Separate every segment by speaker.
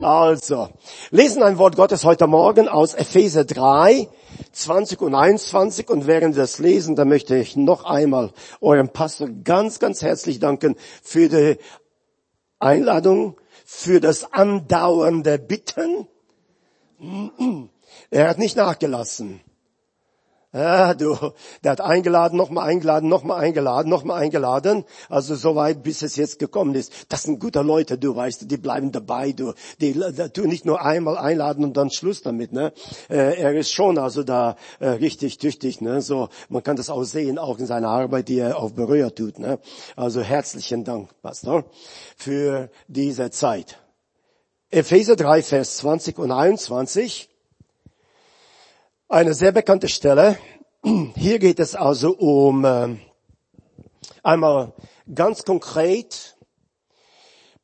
Speaker 1: Also, lesen ein Wort Gottes heute Morgen aus Epheser 3, 20 und 21 und während des Lesen, da möchte ich noch einmal eurem Pastor ganz, ganz herzlich danken für die Einladung, für das andauernde Bitten. Er hat nicht nachgelassen. Ja, du, der hat eingeladen, nochmal eingeladen, nochmal eingeladen, nochmal eingeladen. Also so weit, bis es jetzt gekommen ist. Das sind gute Leute, du weißt, die bleiben dabei, du. Die, du nicht nur einmal einladen und dann Schluss damit, ne. Äh, er ist schon also da äh, richtig tüchtig, ne. So, man kann das auch sehen, auch in seiner Arbeit, die er auf Berührer tut, ne. Also herzlichen Dank, Pastor, für diese Zeit. Epheser 3, Vers 20 und 21 eine sehr bekannte Stelle. Hier geht es also um äh, einmal ganz konkret.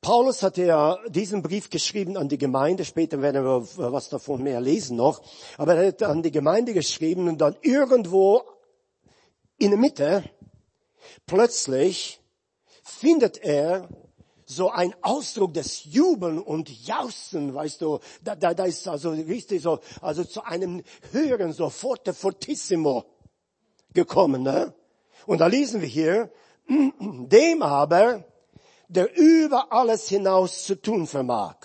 Speaker 1: Paulus hat ja diesen Brief geschrieben an die Gemeinde. Später werden wir was davon mehr lesen noch. Aber er hat an die Gemeinde geschrieben und dann irgendwo in der Mitte plötzlich findet er so ein Ausdruck des Jubeln und Jausen, weißt du, da, da, da ist also richtig so, also zu einem höheren, so forte fortissimo gekommen, ne? Und da lesen wir hier, dem aber, der über alles hinaus zu tun vermag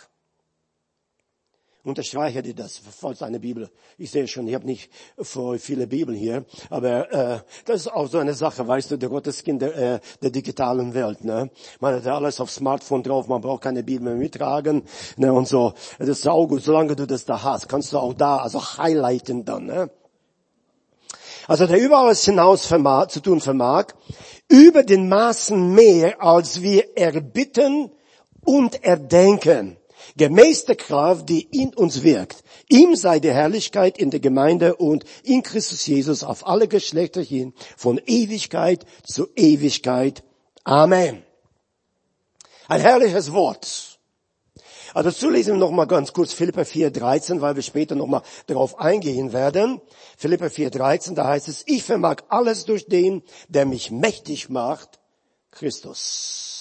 Speaker 1: Unterstreiche dir das, falls eine Bibel. Ich sehe schon, ich habe nicht vor viele Bibeln hier, aber äh, das ist auch so eine Sache, weißt du, der Gotteskind der, äh, der digitalen Welt. Ne? Man hat alles auf Smartphone drauf, man braucht keine Bibel mehr mittragen ne, und so. Das ist auch gut, solange du das da hast, kannst du auch da, also highlighten dann. Ne? Also der über alles hinaus vermag, zu tun vermag, über den Maßen mehr, als wir erbitten und erdenken gemäß der Kraft, die in uns wirkt. Ihm sei die Herrlichkeit in der Gemeinde und in Christus Jesus auf alle Geschlechter hin, von Ewigkeit zu Ewigkeit. Amen. Ein herrliches Wort. Also dazu lesen wir noch mal ganz kurz Philippa 4,13, weil wir später noch mal darauf eingehen werden. Philippa 4,13, da heißt es, ich vermag alles durch den, der mich mächtig macht, Christus.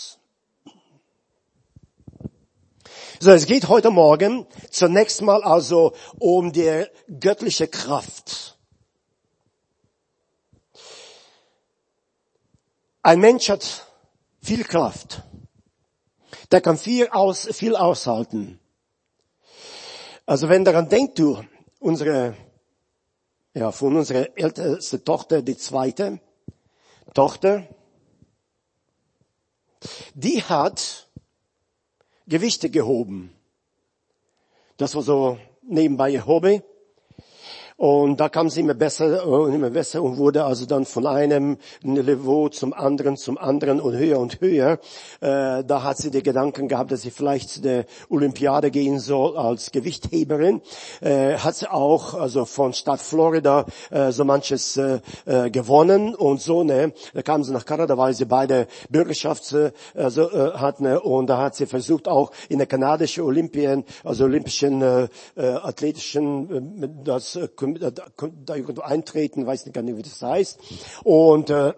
Speaker 1: So, es geht heute Morgen zunächst mal also um die göttliche Kraft. Ein Mensch hat viel Kraft. Der kann viel, aus, viel aushalten. Also wenn daran denkt du, unsere, ja, von unserer ältesten Tochter, die zweite Tochter, die hat Gewichte gehoben. Das war so nebenbei ihr Hobby. Und da kam sie immer besser und immer besser und wurde also dann von einem Niveau zum anderen, zum anderen und höher und höher. Äh, da hat sie die Gedanken gehabt, dass sie vielleicht zu der Olympiade gehen soll als Gewichtheberin. Äh, hat sie auch also von Stadt Florida äh, so manches äh, äh, gewonnen und so. Ne, da kam sie nach Kanada, weil sie beide Bürgerschaft äh, also, äh, hatten ne, und da hat sie versucht auch in der kanadischen Olympien, also olympischen äh, äh athletischen äh, das äh, da, da irgendwo eintreten, weiß nicht gar nicht, wie das heißt. Und äh,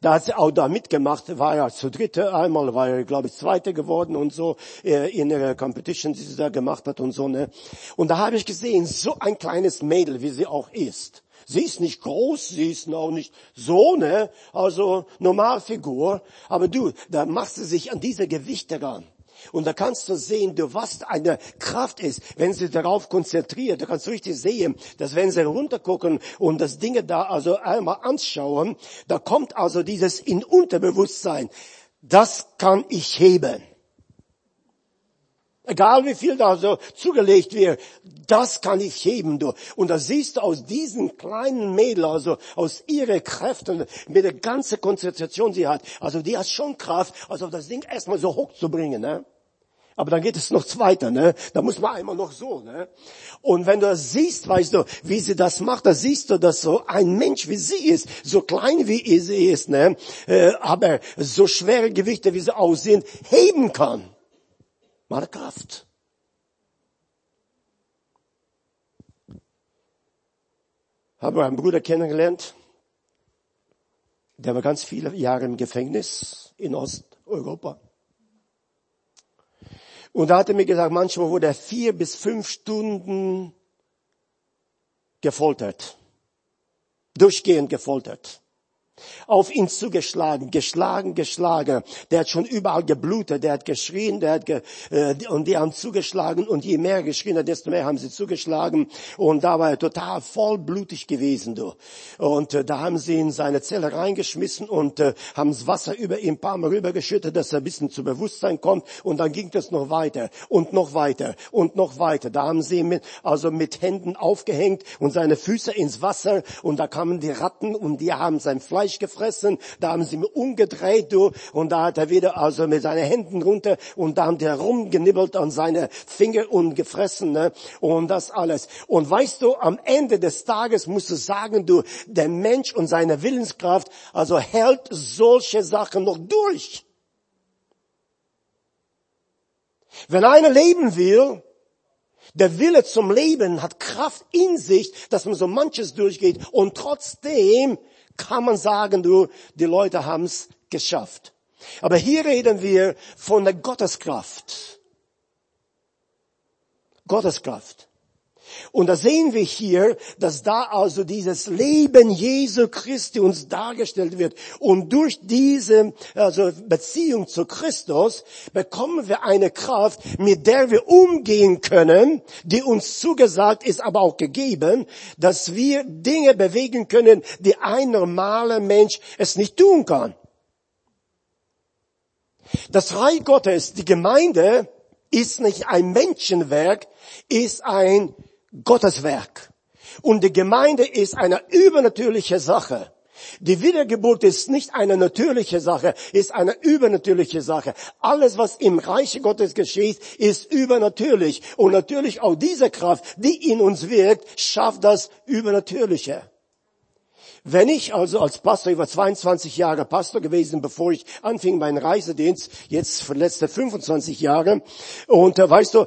Speaker 1: da hat sie auch da mitgemacht, war ja zu dritte einmal, war ja, glaube ich, zweite geworden und so äh, in ihrer Competition, die sie da gemacht hat und so. ne. Und da habe ich gesehen, so ein kleines Mädel, wie sie auch ist. Sie ist nicht groß, sie ist auch nicht so, ne? Also Normalfigur. Aber du, da machst du sich an diese Gewichte ran. Und da kannst du sehen, du was eine Kraft ist, wenn sie darauf konzentriert. Du kannst richtig sehen, dass wenn sie runtergucken und das Dinge da also einmal anschauen, da kommt also dieses in Unterbewusstsein. Das kann ich heben. Egal wie viel da so zugelegt wird, das kann ich heben, du. Und da siehst du aus diesen kleinen Mädel, also aus ihrer Kräften, mit der ganzen Konzentration, sie hat, also die hat schon Kraft, also das Ding erstmal so hoch zu bringen, ne? Aber dann geht es noch weiter, ne? Da muss man einmal noch so, ne? Und wenn du das siehst, weißt du, wie sie das macht, da siehst du, dass so ein Mensch wie sie ist, so klein wie sie ist, ne? Äh, aber so schwere Gewichte, wie sie aussehen, heben kann. Mal Kraft. Habe einen Bruder kennengelernt, der war ganz viele Jahre im Gefängnis in Osteuropa. Und da hat er mir gesagt, manchmal wurde er vier bis fünf Stunden gefoltert. Durchgehend gefoltert auf ihn zugeschlagen, geschlagen, geschlagen. Der hat schon überall geblutet, der hat geschrien, der hat ge, äh, und die haben zugeschlagen und je mehr geschrien hat, desto mehr haben sie zugeschlagen und da war er total vollblutig gewesen, du. Und äh, da haben sie in seine Zelle reingeschmissen und äh, haben das Wasser über ihn ein paar Mal rübergeschüttet, dass er ein bisschen zu Bewusstsein kommt und dann ging das noch weiter und noch weiter und noch weiter. Da haben sie ihn mit, also mit Händen aufgehängt und seine Füße ins Wasser und da kamen die Ratten und die haben sein Fleisch Fleisch gefressen, da haben sie mir umgedreht, du, und da hat er wieder also mit seinen Händen runter und da haben die rumgenibbelt an seine Finger und gefressen, ne, und das alles. Und weißt du, am Ende des Tages musst du sagen, du, der Mensch und seine Willenskraft, also hält solche Sachen noch durch. Wenn einer leben will, der Wille zum Leben hat Kraft in sich, dass man so manches durchgeht und trotzdem kann man sagen, du, die Leute haben es geschafft. Aber hier reden wir von der Gotteskraft. Gotteskraft. Und da sehen wir hier, dass da also dieses Leben Jesu Christi uns dargestellt wird. Und durch diese also Beziehung zu Christus bekommen wir eine Kraft, mit der wir umgehen können, die uns zugesagt ist, aber auch gegeben, dass wir Dinge bewegen können, die ein normaler Mensch es nicht tun kann. Das Reich Gottes, die Gemeinde, ist nicht ein Menschenwerk, ist ein Gottes Werk. Und die Gemeinde ist eine übernatürliche Sache. Die Wiedergeburt ist nicht eine natürliche Sache, ist eine übernatürliche Sache. Alles, was im Reich Gottes geschieht, ist übernatürlich. Und natürlich auch diese Kraft, die in uns wirkt, schafft das Übernatürliche. Wenn ich also als Pastor über 22 Jahre Pastor gewesen, bevor ich anfing meinen Reisedienst, jetzt für letzte 25 Jahre, und äh, weißt du,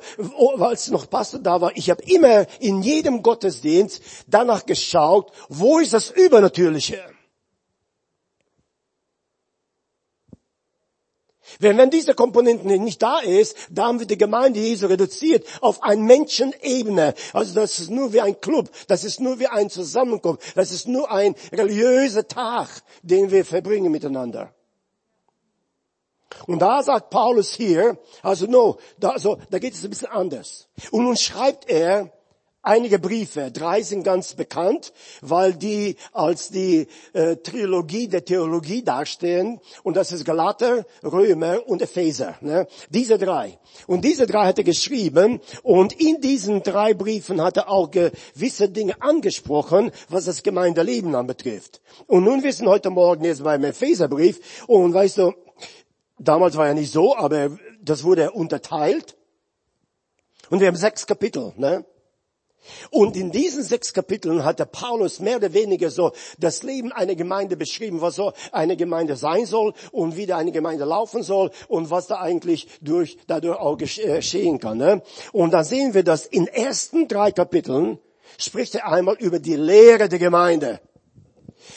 Speaker 1: als noch Pastor da war, ich habe immer in jedem Gottesdienst danach geschaut, wo ist das Übernatürliche? Wenn, wenn diese Komponente nicht da ist, da haben wir die Gemeinde Jesu reduziert auf eine Menschenebene. Also das ist nur wie ein Club, das ist nur wie ein Zusammenkunft, das ist nur ein religiöser Tag, den wir verbringen miteinander. Und da sagt Paulus hier, also no, da, also, da geht es ein bisschen anders. Und nun schreibt er, einige Briefe. Drei sind ganz bekannt, weil die als die äh, Trilogie der Theologie dastehen. Und das ist Galater, Römer und Epheser. Ne? Diese drei. Und diese drei hat er geschrieben. Und in diesen drei Briefen hat er auch gewisse Dinge angesprochen, was das Gemeindeleben anbetrifft. Und nun wissen heute Morgen jetzt beim Epheserbrief. Und weißt du, damals war ja nicht so, aber das wurde unterteilt. Und wir haben sechs Kapitel. Ne? Und in diesen sechs Kapiteln hat der Paulus mehr oder weniger so das Leben einer Gemeinde beschrieben, was so eine Gemeinde sein soll und wie da eine Gemeinde laufen soll und was da eigentlich durch, dadurch auch geschehen kann. Ne? Und dann sehen wir, dass in ersten drei Kapiteln spricht er einmal über die Lehre der Gemeinde.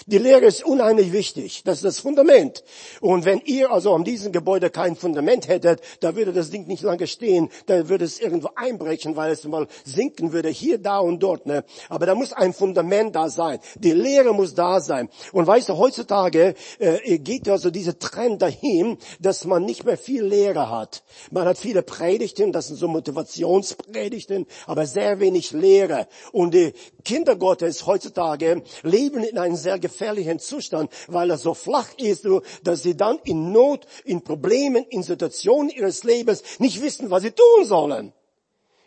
Speaker 1: Die Lehre ist unheimlich wichtig. Das ist das Fundament. Und wenn ihr also an diesem Gebäude kein Fundament hättet, da würde das Ding nicht lange stehen. Da würde es irgendwo einbrechen, weil es mal sinken würde, hier, da und dort. Ne? Aber da muss ein Fundament da sein. Die Lehre muss da sein. Und weißt du, heutzutage äh, geht also dieser Trend dahin, dass man nicht mehr viel Lehre hat. Man hat viele Predigten, das sind so Motivationspredigten, aber sehr wenig Lehre. Und die Kinder Gottes heutzutage leben in einem sehr gefährlichen Zustand, weil er so flach ist, dass sie dann in Not, in Problemen, in Situationen ihres Lebens nicht wissen, was sie tun sollen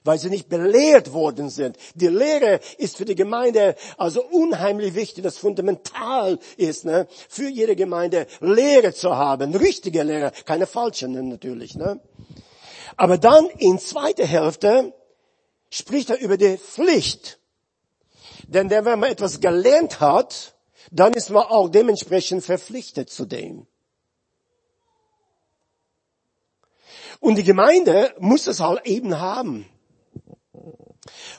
Speaker 1: weil sie nicht belehrt worden sind. Die Lehre ist für die Gemeinde also unheimlich wichtig, das fundamental ist, ne, für jede Gemeinde Lehre zu haben, richtige Lehre, keine falschen natürlich. Ne. Aber dann in zweiter Hälfte spricht er über die Pflicht. Denn wenn man etwas gelernt hat, dann ist man auch dementsprechend verpflichtet zu dem. Und die Gemeinde muss es halt eben haben.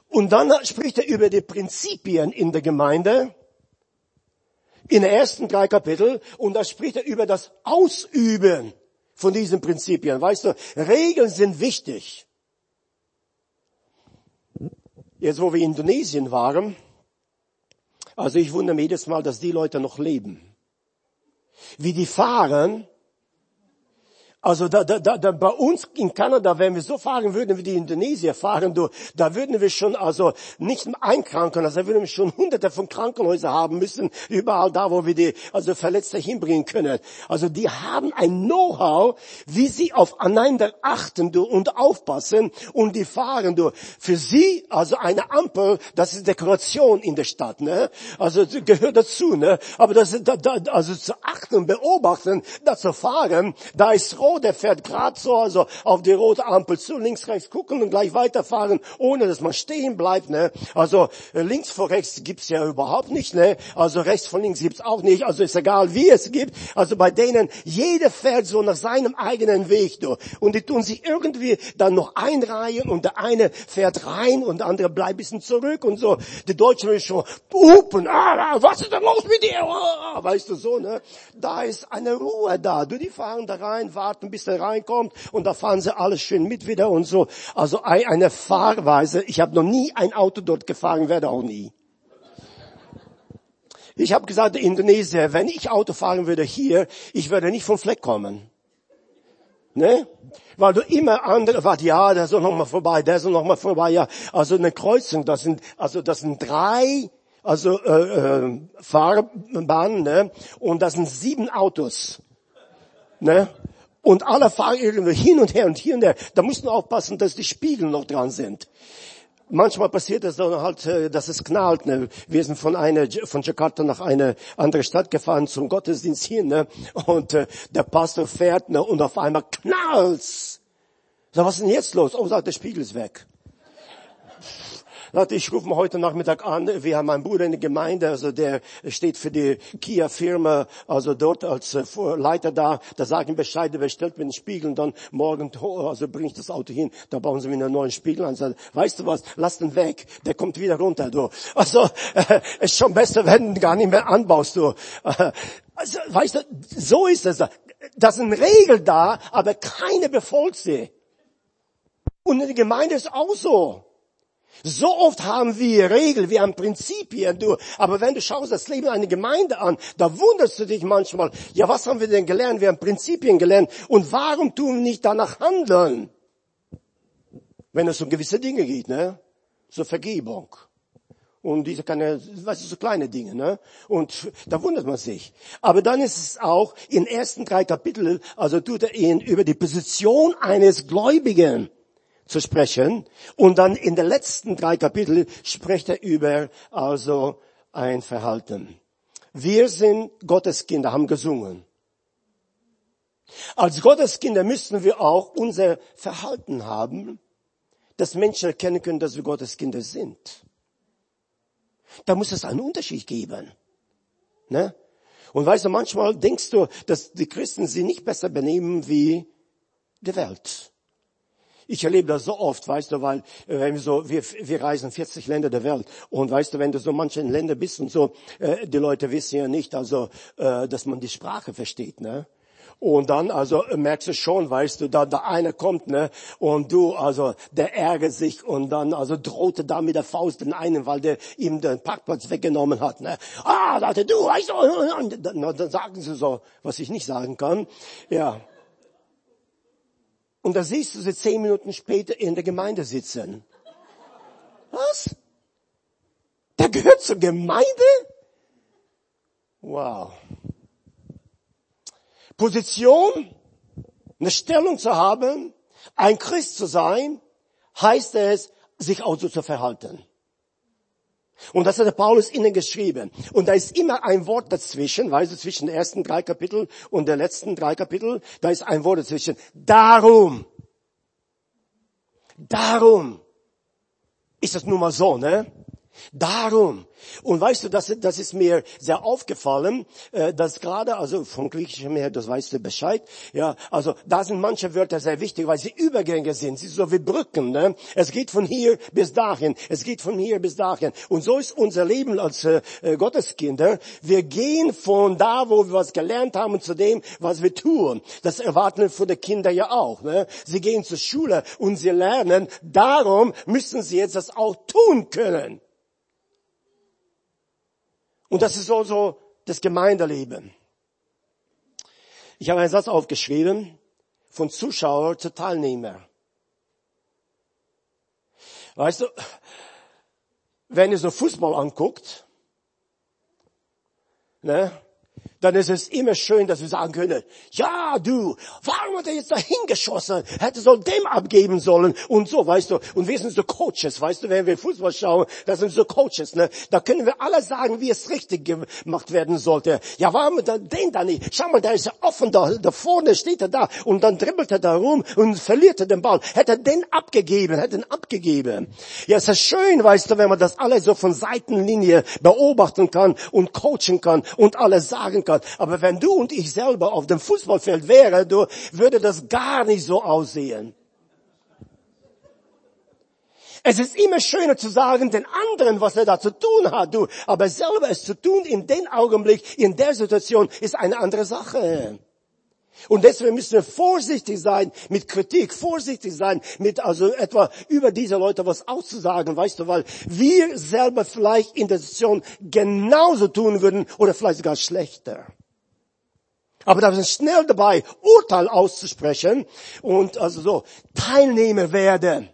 Speaker 1: Und dann spricht er über die Prinzipien in der Gemeinde, in den ersten drei Kapitel, und da spricht er über das Ausüben von diesen Prinzipien. Weißt du, Regeln sind wichtig. Jetzt, wo wir in Indonesien waren, also ich wundere mich jedes Mal, dass die Leute noch leben. Wie die fahren, also da, da, da, bei uns in Kanada, wenn wir so fahren würden, wie die Indonesier fahren, du, da würden wir schon also nicht ein Krankenhaus, da würden wir schon hunderte von Krankenhäusern haben müssen, überall da, wo wir die also Verletzte hinbringen können. Also die haben ein Know-how, wie sie aufeinander achten du, und aufpassen und die fahren. Du. Für sie, also eine Ampel, das ist Dekoration in der Stadt. Ne? Also gehört dazu. Ne? Aber das, da, da, also zu achten, beobachten, da zu fahren, da ist rot der fährt gerade so, also auf die rote Ampel zu, links, rechts gucken und gleich weiterfahren, ohne dass man stehen bleibt. Ne? Also äh, links vor rechts gibt's ja überhaupt nicht. Ne? Also rechts von links gibt's auch nicht. Also ist egal, wie es gibt. Also bei denen, jeder fährt so nach seinem eigenen Weg. Du. Und die tun sich irgendwie dann noch einreihen und der eine fährt rein und der andere bleibt ein bisschen zurück und so. Die Deutschen will schon hupen. Ah, was ist denn los mit dir? Ah, weißt du so, ne? Da ist eine Ruhe da. Du, die fahren da rein, warten warten, bis er reinkommt und da fahren sie alles schön mit wieder und so. Also eine Fahrweise. Ich habe noch nie ein Auto dort gefahren, werde auch nie. Ich habe gesagt, Indonesier, wenn ich Auto fahren würde hier, ich würde nicht vom Fleck kommen. Ne? Weil du immer andere, warte, ja, der soll noch mal vorbei, der soll noch mal vorbei, ja. Also eine Kreuzung, das sind, also das sind drei, also äh, äh, Fahrbahnen, ne? Und das sind sieben Autos, ne? Und alle fahren irgendwie hin und her und hier und her. Da musst du aufpassen, dass die Spiegel noch dran sind. Manchmal passiert es dann halt, äh, dass es knallt. Ne? Wir sind von einer, von Jakarta nach eine andere Stadt gefahren zum Gottesdienst hin, ne? und äh, der Pastor fährt ne? und auf einmal knallt's. So, was ist denn jetzt los? Oh, sagt der Spiegel ist weg. Ich rufe mal heute Nachmittag an. Wir haben einen Bruder in der Gemeinde, also der steht für die Kia-Firma, also dort als äh, Leiter da. Da sagen Bescheid, wer stellt mir einen Spiegel und dann morgen, also bringe ich das Auto hin, da bauen sie mir einen neuen Spiegel an. Sagen, weißt du was, lass den weg, der kommt wieder runter, du. Also, äh, ist schon besser, wenn du gar nicht mehr anbaust, du. Äh, also, weißt du, so ist es. Da sind Regeln da, aber keine befolgt sie. Und in der Gemeinde ist auch so. So oft haben wir Regeln, wir haben Prinzipien, du. Aber wenn du schaust das Leben einer Gemeinde an, da wunderst du dich manchmal, ja, was haben wir denn gelernt? Wir haben Prinzipien gelernt. Und warum tun wir nicht danach handeln? Wenn es um gewisse Dinge geht, ne? So Vergebung. Und diese keine, was ist so kleine Dinge, ne? Und da wundert man sich. Aber dann ist es auch in ersten drei Kapiteln, also tut er ihn über die Position eines Gläubigen zu sprechen. Und dann in den letzten drei Kapiteln spricht er über also ein Verhalten. Wir sind Gottes Kinder, haben gesungen. Als Gottes Kinder müssen wir auch unser Verhalten haben, dass Menschen erkennen können, dass wir Gottes Kinder sind. Da muss es einen Unterschied geben. Ne? Und weißt du, manchmal denkst du, dass die Christen sie nicht besser benehmen wie die Welt. Ich erlebe das so oft, weißt du, weil äh, wenn wir so, wir, wir reisen 40 Länder der Welt und weißt du, wenn du so manchen Länder bist und so, äh, die Leute wissen ja nicht, also, äh, dass man die Sprache versteht, ne? Und dann, also merkst du schon, weißt du, da, da einer kommt, ne, und du, also, der ärgert sich und dann, also drohte da mit der Faust den einen, weil der ihm den Parkplatz weggenommen hat, ne. Ah, sagte du, weißt du, und dann, dann sagen sie so, was ich nicht sagen kann, ja. Und da siehst du sie zehn Minuten später in der Gemeinde sitzen. Was? Der gehört zur Gemeinde? Wow. Position, eine Stellung zu haben, ein Christ zu sein, heißt es, sich auch so zu verhalten. Und das hat der Paulus innen geschrieben. Und da ist immer ein Wort dazwischen, weißt du, zwischen den ersten drei Kapiteln und den letzten drei Kapiteln, da ist ein Wort dazwischen. Darum. Darum ist es nun mal so, ne? Darum. Und weißt du, das, das ist mir sehr aufgefallen, äh, dass gerade, also vom Griechischen her, das weißt du Bescheid, ja, also da sind manche Wörter sehr wichtig, weil sie Übergänge sind, sie sind so wie Brücken, ne? Es geht von hier bis dahin, es geht von hier bis dahin. Und so ist unser Leben als äh, äh Gotteskinder. Wir gehen von da, wo wir was gelernt haben, zu dem, was wir tun. Das erwarten wir von den Kindern ja auch, ne? Sie gehen zur Schule und sie lernen, darum müssen sie jetzt das auch tun können. Und das ist also das Gemeindeleben. Ich habe einen Satz aufgeschrieben, von Zuschauer zu Teilnehmer. Weißt du, wenn ihr so Fußball anguckt, ne, dann ist es immer schön, dass wir sagen können, ja, du, warum hat er jetzt da hingeschossen? Hätte so dem abgeben sollen und so, weißt du. Und wir sind so Coaches, weißt du, wenn wir Fußball schauen, das sind so Coaches, ne. Da können wir alle sagen, wie es richtig gemacht werden sollte. Ja, warum dann den da nicht? Schau mal, da ist er offen, da, da vorne steht er da und dann dribbelt er da rum und verliert er den Ball. Hätte er den abgegeben, hätte ihn abgegeben. Ja, es ist schön, weißt du, wenn man das alles so von Seitenlinie beobachten kann und coachen kann und alles sagen kann. Aber wenn du und ich selber auf dem Fußballfeld wäre, du, würde das gar nicht so aussehen. Es ist immer schöner zu sagen den anderen, was er da zu tun hat, du. Aber selber es zu tun in dem Augenblick, in der Situation, ist eine andere Sache. Und deswegen müssen wir vorsichtig sein mit Kritik, vorsichtig sein mit also etwa über diese Leute was auszusagen, weißt du, weil wir selber vielleicht in der Situation genauso tun würden oder vielleicht sogar schlechter. Aber da sind schnell dabei, Urteil auszusprechen und also so Teilnehmer werden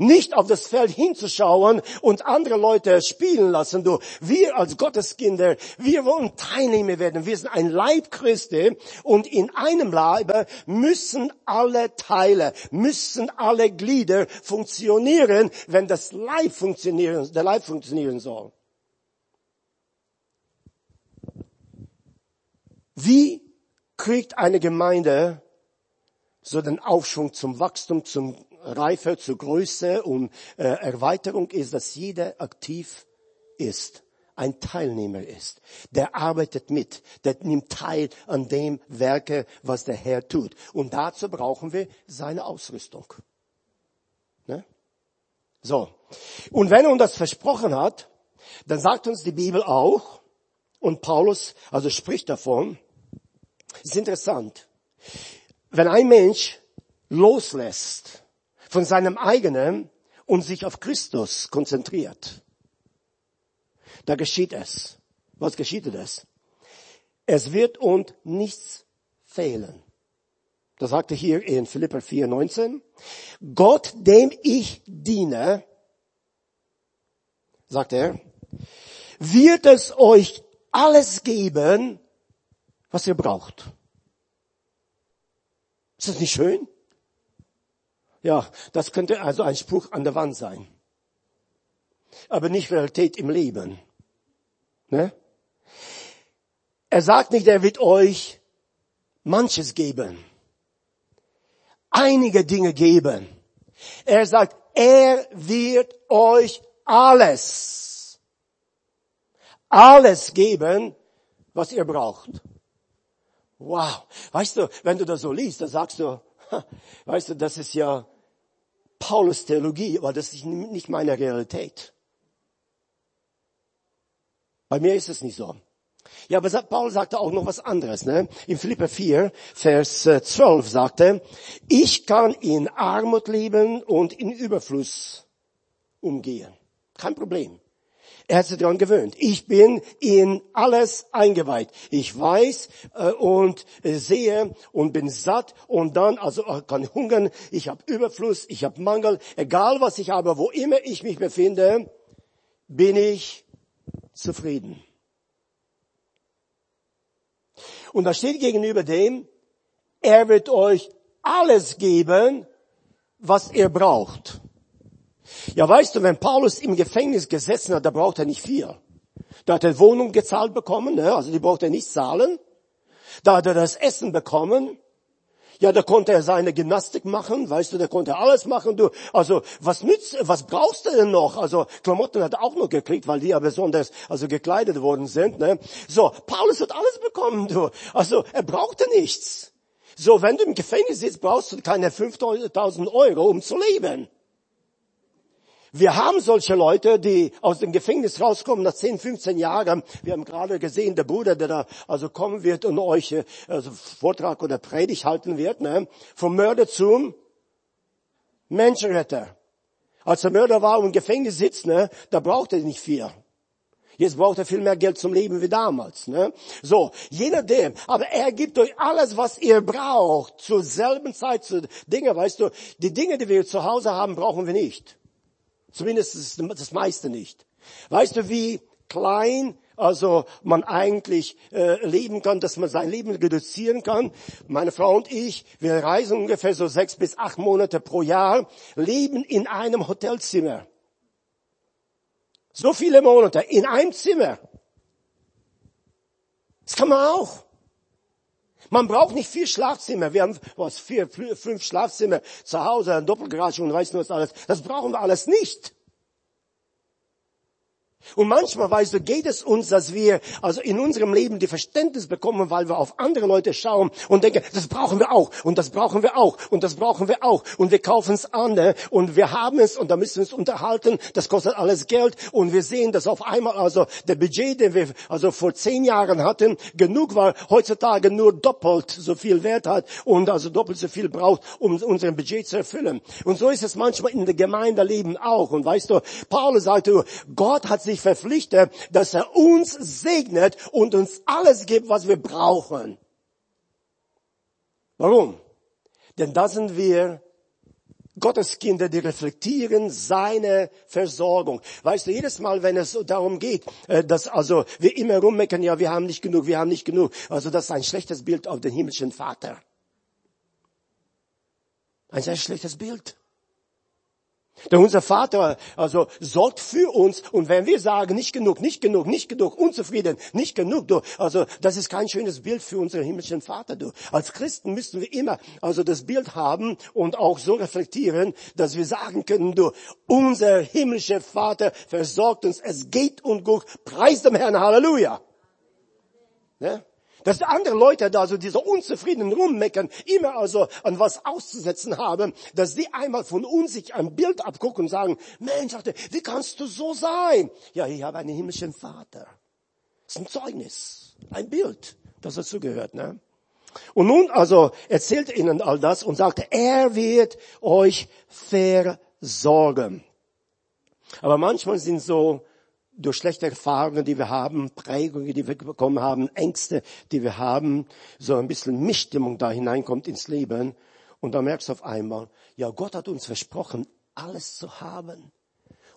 Speaker 1: nicht auf das Feld hinzuschauen und andere Leute spielen lassen. Du, wir als Gotteskinder, wir wollen Teilnehmer werden. Wir sind ein Leib Christi und in einem Leib müssen alle Teile, müssen alle Glieder funktionieren, wenn das Leib funktionieren, der Leib funktionieren soll. Wie kriegt eine Gemeinde so den Aufschwung zum Wachstum, zum Reife, zur Größe und äh, Erweiterung ist, dass jeder aktiv ist, ein Teilnehmer ist, der arbeitet mit, der nimmt teil an dem Werke, was der Herr tut. Und dazu brauchen wir seine Ausrüstung. Ne? So. Und wenn er uns das versprochen hat, dann sagt uns die Bibel auch, und Paulus also spricht davon, ist interessant. Wenn ein Mensch loslässt von seinem eigenen und sich auf Christus konzentriert. Da geschieht es. Was geschieht es? Es wird und nichts fehlen. Das sagte hier in Philipper 4, 19. Gott, dem ich diene, sagt er, wird es euch alles geben, was ihr braucht. Ist das nicht schön? Ja, das könnte also ein Spruch an der Wand sein. Aber nicht Realität im Leben. Ne? Er sagt nicht, er wird euch manches geben. Einige Dinge geben. Er sagt, er wird euch alles, alles geben, was ihr braucht. Wow. Weißt du, wenn du das so liest, dann sagst du, weißt du, das ist ja Paulus Theologie, aber das ist nicht meine Realität. Bei mir ist es nicht so. Ja, aber Paul sagte auch noch was anderes. Ne? In Philipper 4, Vers 12 äh, sagte, ich kann in Armut leben und in Überfluss umgehen. Kein Problem. Er hat sich daran gewöhnt. Ich bin in alles eingeweiht. Ich weiß äh, und äh, sehe und bin satt und dann also äh, kann hungern. Ich habe Überfluss, ich habe Mangel. Egal was ich habe, wo immer ich mich befinde, bin ich zufrieden. Und da steht gegenüber dem, er wird euch alles geben, was ihr braucht. Ja, weißt du, wenn Paulus im Gefängnis gesessen hat, da braucht er nicht viel. Da hat er Wohnung gezahlt bekommen, ne? also die braucht er nicht zahlen. Da hat er das Essen bekommen. Ja, da konnte er seine Gymnastik machen, weißt du, da konnte er alles machen, du. Also, was nützt, was brauchst du denn noch? Also, Klamotten hat er auch noch gekriegt, weil die ja besonders, also gekleidet worden sind, ne? So, Paulus hat alles bekommen, du. Also, er brauchte nichts. So, wenn du im Gefängnis sitzt, brauchst du keine 5000 Euro, um zu leben. Wir haben solche Leute, die aus dem Gefängnis rauskommen nach 10, 15 Jahren. Wir haben gerade gesehen, der Bruder, der da also kommen wird und euch äh, also Vortrag oder Predigt halten wird, ne? vom Mörder zum Menschenretter. Als der Mörder war und im Gefängnis sitzt, ne, da braucht er nicht viel. Jetzt braucht er viel mehr Geld zum Leben wie damals. Ne? So, je nachdem. Aber er gibt euch alles, was ihr braucht, zur selben Zeit, zu Dinge, weißt du, die Dinge, die wir zu Hause haben, brauchen wir nicht. Zumindest das meiste nicht. Weißt du, wie klein also man eigentlich äh, leben kann, dass man sein Leben reduzieren kann. Meine Frau und ich, wir reisen ungefähr so sechs bis acht Monate pro Jahr, leben in einem Hotelzimmer. So viele Monate in einem Zimmer. Das kann man auch. Man braucht nicht vier Schlafzimmer. Wir haben was vier, fünf Schlafzimmer zu Hause, eine Doppelgarage und weiß nur was alles. Das brauchen wir alles nicht. Und manchmal, weißt du, geht es uns, dass wir also in unserem Leben die Verständnis bekommen, weil wir auf andere Leute schauen und denken, das brauchen wir auch und das brauchen wir auch und das brauchen wir auch und wir kaufen es an ne? und wir haben es und da müssen wir uns unterhalten, das kostet alles Geld und wir sehen, dass auf einmal also der Budget, den wir also vor zehn Jahren hatten, genug war, heutzutage nur doppelt so viel Wert hat und also doppelt so viel braucht, um unser Budget zu erfüllen. Und so ist es manchmal in der Gemeindeleben auch. Und weißt du, Paulus sagte, Gott hat sich verpflichtet, dass er uns segnet und uns alles gibt, was wir brauchen. Warum? Denn da sind wir Gottes Kinder, die reflektieren seine Versorgung. Weißt du, jedes Mal, wenn es darum geht, äh, dass also wir immer rummeckern, ja, wir haben nicht genug, wir haben nicht genug. Also das ist ein schlechtes Bild auf den himmlischen Vater. Ein sehr schlechtes Bild. Denn unser Vater also sorgt für uns und wenn wir sagen, nicht genug, nicht genug, nicht genug, unzufrieden, nicht genug, du, also das ist kein schönes Bild für unseren himmlischen Vater. Du. Als Christen müssen wir immer also das Bild haben und auch so reflektieren, dass wir sagen können, du, unser himmlischer Vater versorgt uns, es geht uns gut, preis dem Herrn, Halleluja. Ne? Dass andere Leute da so diese unzufriedenen rummeckern, immer also an was auszusetzen haben, dass die einmal von uns sich ein Bild abgucken und sagen, Mensch, wie kannst du so sein? Ja, ich habe einen himmlischen Vater. Das ist ein Zeugnis, ein Bild, das dazu gehört, ne? Und nun also erzählt ihnen all das und sagte, er wird euch versorgen. Aber manchmal sind so durch schlechte Erfahrungen, die wir haben, Prägungen, die wir bekommen haben, Ängste, die wir haben, so ein bisschen Mischstimmung da hineinkommt ins Leben. Und da merkst du auf einmal, ja, Gott hat uns versprochen, alles zu haben.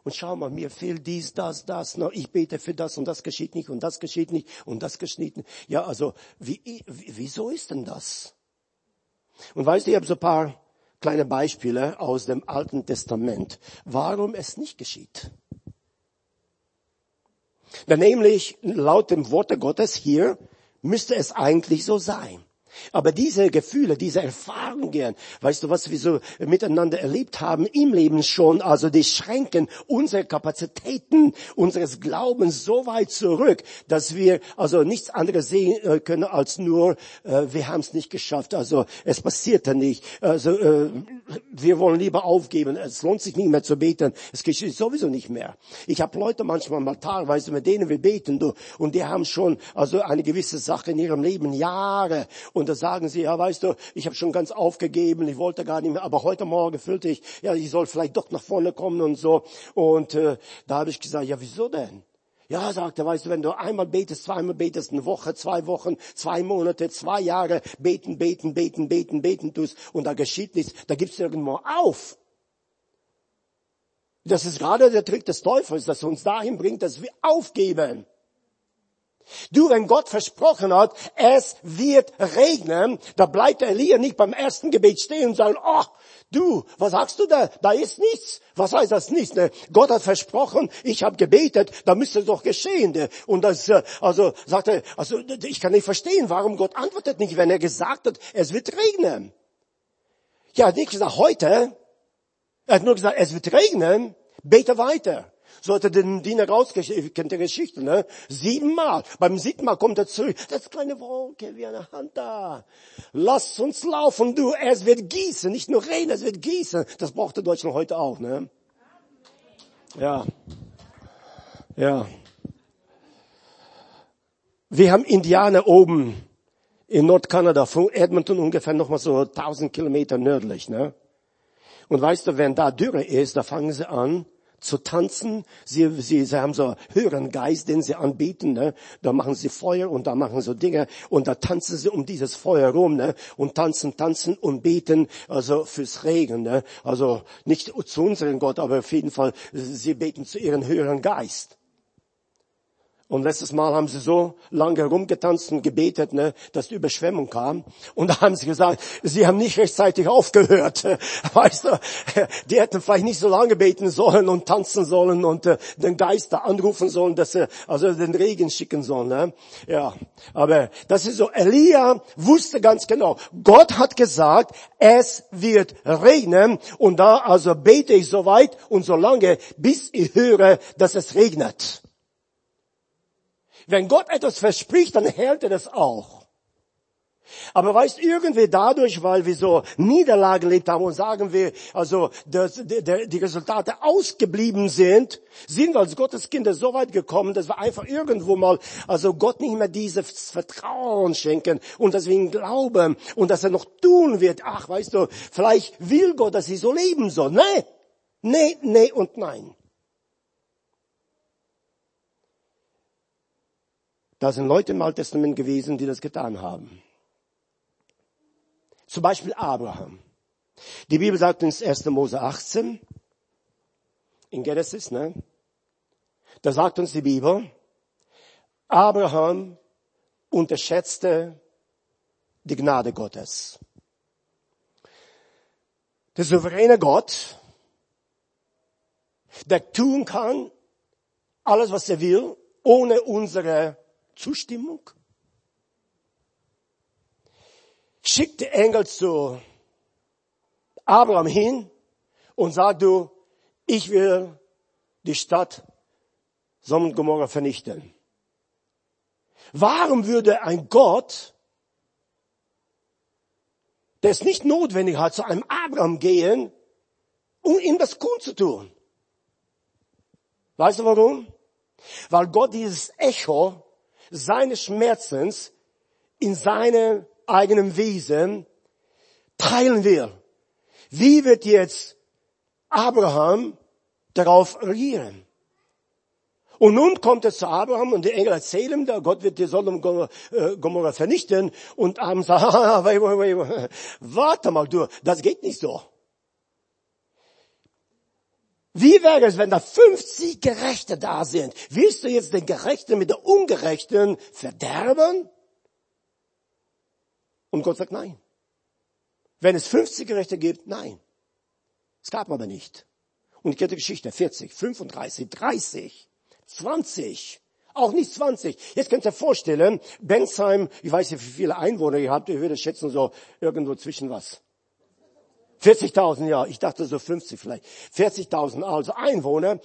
Speaker 1: Und schau mal, mir fehlt dies, das, das, noch. ich bete für das und das geschieht nicht und das geschieht nicht und das nicht. Ja, also, wie, wieso ist denn das? Und weißt du, ich habe so ein paar kleine Beispiele aus dem Alten Testament, warum es nicht geschieht. Denn nämlich laut dem Worte Gottes hier müsste es eigentlich so sein. Aber diese Gefühle, diese Erfahrungen, weißt du, was wir so miteinander erlebt haben im Leben schon, also die schränken unsere Kapazitäten unseres Glaubens so weit zurück, dass wir also nichts anderes sehen äh, können als nur, äh, wir haben es nicht geschafft, also es passierte nicht, also äh, wir wollen lieber aufgeben, es lohnt sich nicht mehr zu beten, es geschieht sowieso nicht mehr. Ich habe Leute manchmal mal teilweise, mit denen wir beten, du, und die haben schon also eine gewisse Sache in ihrem Leben Jahre und da sagen sie, ja, weißt du, ich habe schon ganz aufgegeben, ich wollte gar nicht mehr, aber heute Morgen fühlte ich, ja, ich soll vielleicht doch nach vorne kommen und so. Und äh, da habe ich gesagt, ja, wieso denn? Ja, sagt er, weißt du, wenn du einmal betest, zweimal betest, eine Woche, zwei Wochen, zwei Monate, zwei Jahre beten, beten, beten, beten, beten tust und da geschieht nichts, da gibst du irgendwo auf. Das ist gerade der Trick des Teufels, dass er uns dahin bringt, dass wir aufgeben. Du, wenn Gott versprochen hat, es wird regnen, da bleibt Elia nicht beim ersten Gebet stehen und sagt, ach, du, was sagst du da? Da ist nichts. Was heißt das nichts? Ne? Gott hat versprochen, ich habe gebetet, da müsste doch geschehen. Ne? Und das, äh, also sagt er, also ich kann nicht verstehen, warum Gott antwortet nicht, wenn er gesagt hat, es wird regnen. Ja, er hat nicht gesagt heute. Er hat nur gesagt, es wird regnen, bete weiter. So hat er den Diener rausgeschickt, kennt die Geschichte, ne? Siebenmal. Beim siebten Mal kommt er zurück. Das kleine Wolke wie eine Hand da. Lass uns laufen, du. Es wird gießen. Nicht nur regnen, es wird gießen. Das brauchte Deutschland heute auch, ne? Ja. Ja. Wir haben Indianer oben in Nordkanada, von Edmonton ungefähr nochmal so 1000 Kilometer nördlich, ne? Und weißt du, wenn da Dürre ist, da fangen sie an zu tanzen. Sie, sie, sie haben so höheren Geist, den sie anbieten. Ne? Da machen sie Feuer und da machen so Dinge und da tanzen sie um dieses Feuer rum ne? und tanzen, tanzen und beten also fürs Regen. Ne? Also nicht zu unserem Gott, aber auf jeden Fall sie beten zu ihrem höheren Geist. Und letztes Mal haben sie so lange rumgetanzt und gebetet, ne, dass die Überschwemmung kam. Und da haben sie gesagt, sie haben nicht rechtzeitig aufgehört. Weißt du, die hätten vielleicht nicht so lange beten sollen und tanzen sollen und äh, den Geist da anrufen sollen, dass sie also den Regen schicken sollen. Ne? Ja, aber das ist so. Elia wusste ganz genau, Gott hat gesagt, es wird regnen. Und da also bete ich so weit und so lange, bis ich höre, dass es regnet. Wenn Gott etwas verspricht, dann hält er das auch. Aber weißt irgendwie dadurch, weil wir so Niederlage erlebt haben und sagen wir, also dass die Resultate ausgeblieben sind, sind wir als Gottes Kinder so weit gekommen, dass wir einfach irgendwo mal, also Gott nicht mehr dieses Vertrauen schenken und dass wir ihn glauben und dass er noch tun wird. Ach, weißt du, vielleicht will Gott, dass sie so leben soll. Nee, nee, nee und nein. Da sind Leute im Alten Testament gewesen, die das getan haben. Zum Beispiel Abraham. Die Bibel sagt in 1. Mose 18, in Genesis, ne? Da sagt uns die Bibel, Abraham unterschätzte die Gnade Gottes. Der souveräne Gott, der tun kann, alles was er will, ohne unsere Zustimmung? Schickte Engel zu Abraham hin und sagt du, ich will die Stadt Sodom und Gomorra vernichten. Warum würde ein Gott, der es nicht notwendig hat, zu einem Abraham gehen, um ihm das Grund zu tun? Weißt du warum? Weil Gott dieses Echo seines Schmerzens in seinem eigenen Wesen teilen will. Wie wird jetzt Abraham darauf reagieren? Und nun kommt es zu Abraham und die Engel erzählen ihm, Gott wird die Sodom und äh, Gomorra vernichten und Abraham sagt, warte mal du, das geht nicht so. Wie wäre es, wenn da 50 Gerechte da sind? Willst du jetzt den Gerechten mit der Ungerechten verderben? Und Gott sagt nein. Wenn es 50 Gerechte gibt, nein. Es gab aber nicht. Und ich kenne die Geschichte, 40, 35, 30, 20, auch nicht 20. Jetzt könnt ihr vorstellen, Bensheim, ich weiß nicht, wie viele Einwohner ihr habt, ihr würdet schätzen so irgendwo zwischen was? 40.000, ja, ich dachte so 50 vielleicht. 40.000 also Einwohner.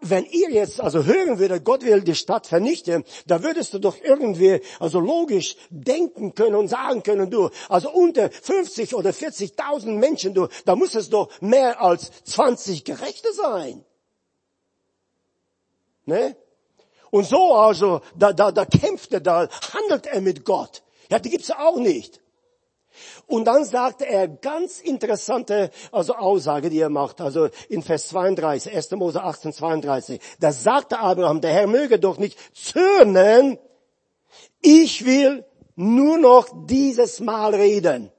Speaker 1: Wenn ihr jetzt also hören würdet, Gott will die Stadt vernichten, da würdest du doch irgendwie also logisch denken können und sagen können, du, also unter 50 oder 40.000 Menschen, du, da muss es doch mehr als 20 Gerechte sein. Ne? Und so also, da, da, da kämpft er, da handelt er mit Gott. Ja, die gibt's auch nicht. Und dann sagte er ganz interessante also Aussage, die er macht, also in Vers 32, 1. Mose 18, 32. Da sagte Abraham, der Herr möge doch nicht zürnen, ich will nur noch dieses Mal reden.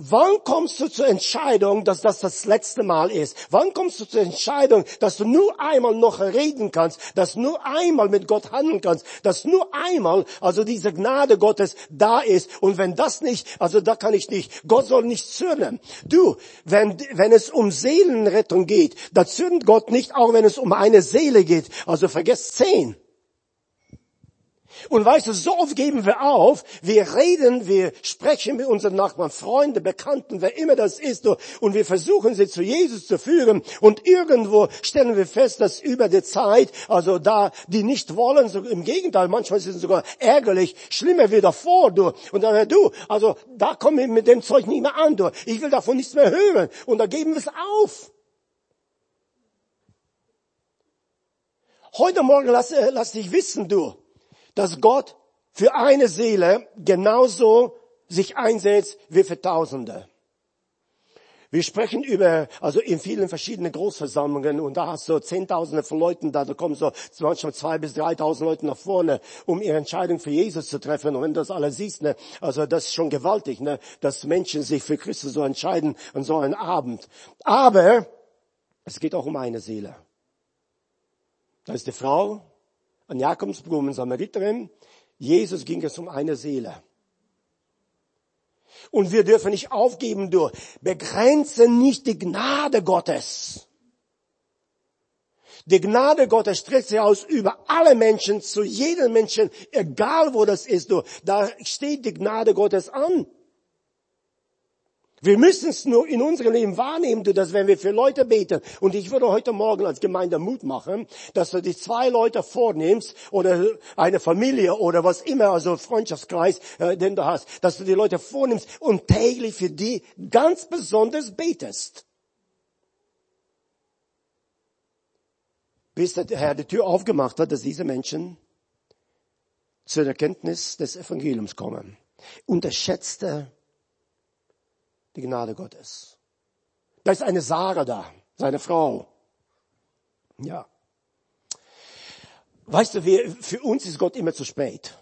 Speaker 1: Wann kommst du zur Entscheidung, dass das das letzte Mal ist? Wann kommst du zur Entscheidung, dass du nur einmal noch reden kannst, dass nur einmal mit Gott handeln kannst, dass nur einmal, also diese Gnade Gottes da ist? Und wenn das nicht, also da kann ich nicht. Gott soll nicht zürnen. Du, wenn, wenn es um Seelenrettung geht, da zürnt Gott nicht, auch wenn es um eine Seele geht. Also vergesst zehn. Und weißt du, so oft geben wir auf, wir reden, wir sprechen mit unseren Nachbarn, Freunden, Bekannten, wer immer das ist, und wir versuchen sie zu Jesus zu führen, und irgendwo stellen wir fest, dass über die Zeit, also da, die nicht wollen, so im Gegenteil, manchmal sind sie sogar ärgerlich, schlimmer wie davor, du, und dann, du, also da kommen wir mit dem Zeug nicht mehr an, du, ich will davon nichts mehr hören, und da geben wir es auf. Heute Morgen lass, äh, lass dich wissen, du, dass Gott für eine Seele genauso sich einsetzt wie für Tausende. Wir sprechen über, also in vielen verschiedenen Großversammlungen und da hast du Zehntausende von Leuten da, da kommen so manchmal zwei bis dreitausend Leute nach vorne, um ihre Entscheidung für Jesus zu treffen. Und wenn du das alles siehst, ne, also das ist schon gewaltig, ne, dass Menschen sich für Christus so entscheiden an so einem Abend. Aber es geht auch um eine Seele. Da ist die Frau, an Jakobsbrunnen, Samariterin. Jesus ging es um eine Seele. Und wir dürfen nicht aufgeben durch. Begrenze nicht die Gnade Gottes. Die Gnade Gottes streckt sich aus über alle Menschen, zu jedem Menschen, egal wo das ist. Du, da steht die Gnade Gottes an. Wir müssen es nur in unserem Leben wahrnehmen, dass wenn wir für Leute beten, und ich würde heute Morgen als Gemeinde Mut machen, dass du die zwei Leute vornimmst oder eine Familie oder was immer, also Freundschaftskreis, äh, den du hast, dass du die Leute vornimmst und täglich für die ganz besonders betest. Bis der Herr die Tür aufgemacht hat, dass diese Menschen zur Erkenntnis des Evangeliums kommen. Unterschätzte die Gnade Gottes. Da ist eine Sarah da, seine Frau. Ja. Weißt du, wir, für uns ist Gott immer zu spät.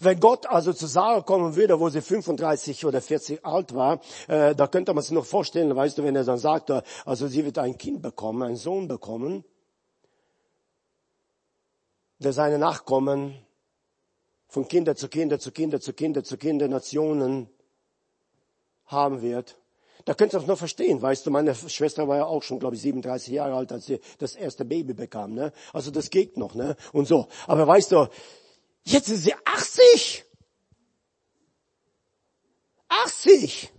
Speaker 1: Wenn Gott also zu Sarah kommen würde, wo sie 35 oder 40 alt war, äh, da könnte man sich noch vorstellen, weißt du, wenn er dann sagt, also sie wird ein Kind bekommen, einen Sohn bekommen, der seine Nachkommen von Kinder zu Kinder zu Kinder zu Kinder zu Kinder Nationen haben wird. Da könnt ihr es noch verstehen, weißt du, meine Schwester war ja auch schon, glaube ich, 37 Jahre alt, als sie das erste Baby bekam, ne? Also das geht noch, ne? Und so. Aber weißt du, jetzt ist sie 80! 80!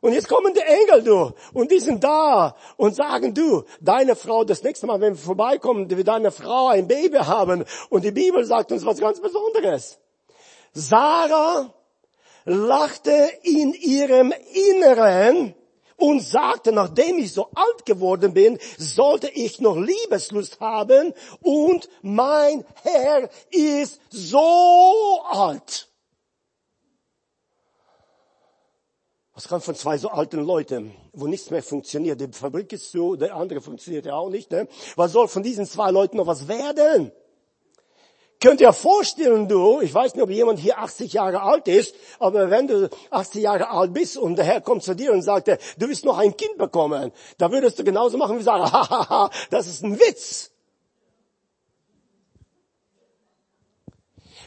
Speaker 1: Und jetzt kommen die Engel, du, und die sind da und sagen, du, deine Frau, das nächste Mal, wenn wir vorbeikommen, wird deine Frau ein Baby haben. Und die Bibel sagt uns was ganz Besonderes. Sarah lachte in ihrem Inneren und sagte, nachdem ich so alt geworden bin, sollte ich noch Liebeslust haben und mein Herr ist so alt. Was kann von zwei so alten Leuten, wo nichts mehr funktioniert? Die Fabrik ist so, der andere funktioniert ja auch nicht. Ne? Was soll von diesen zwei Leuten noch was werden? Könnt ihr vorstellen, du, ich weiß nicht, ob jemand hier 80 Jahre alt ist, aber wenn du 80 Jahre alt bist und der Herr kommt zu dir und sagt, du willst noch ein Kind bekommen, da würdest du genauso machen wie sagen, hahaha, das ist ein Witz.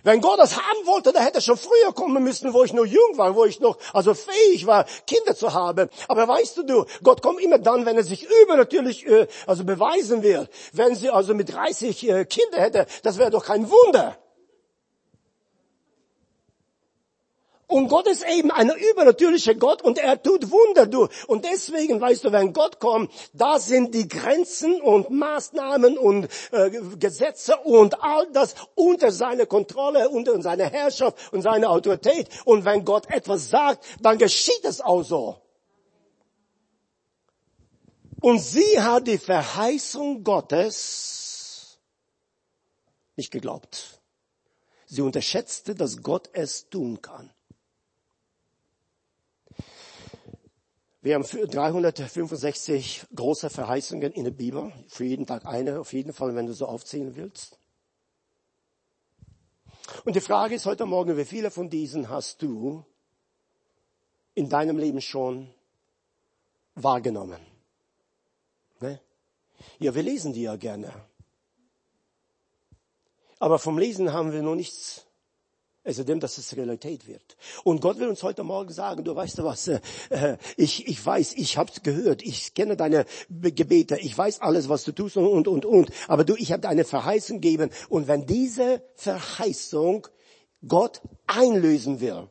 Speaker 1: Wenn Gott das haben wollte, dann hätte er schon früher kommen müssen, wo ich noch jung war, wo ich noch also fähig war, Kinder zu haben. Aber weißt du, du Gott kommt immer dann, wenn er sich übernatürlich äh, also beweisen will. Wenn sie also mit 30 äh, Kinder hätte, das wäre doch kein Wunder. Und Gott ist eben ein übernatürlicher Gott und er tut Wunder du. Und deswegen, weißt du, wenn Gott kommt, da sind die Grenzen und Maßnahmen und äh, Gesetze und all das unter seiner Kontrolle, unter seiner Herrschaft und seiner Autorität. Und wenn Gott etwas sagt, dann geschieht es auch so. Und sie hat die Verheißung Gottes nicht geglaubt. Sie unterschätzte, dass Gott es tun kann. Wir haben 365 große Verheißungen in der Bibel. Für jeden Tag eine, auf jeden Fall, wenn du so aufzählen willst. Und die Frage ist heute Morgen, wie viele von diesen hast du in deinem Leben schon wahrgenommen? Ne? Ja, wir lesen die ja gerne. Aber vom Lesen haben wir noch nichts Also dem, dass es Realität wird. Und Gott will uns heute Morgen sagen, du weißt was, äh, äh ich, ich weiß, ich hab's gehört, ich kenne deine Gebete, ich weiß alles, was du tust und, und, und, und. Aber du, ich habe deine Verheißung gegeben. Und wenn diese Verheißung Gott einlösen will,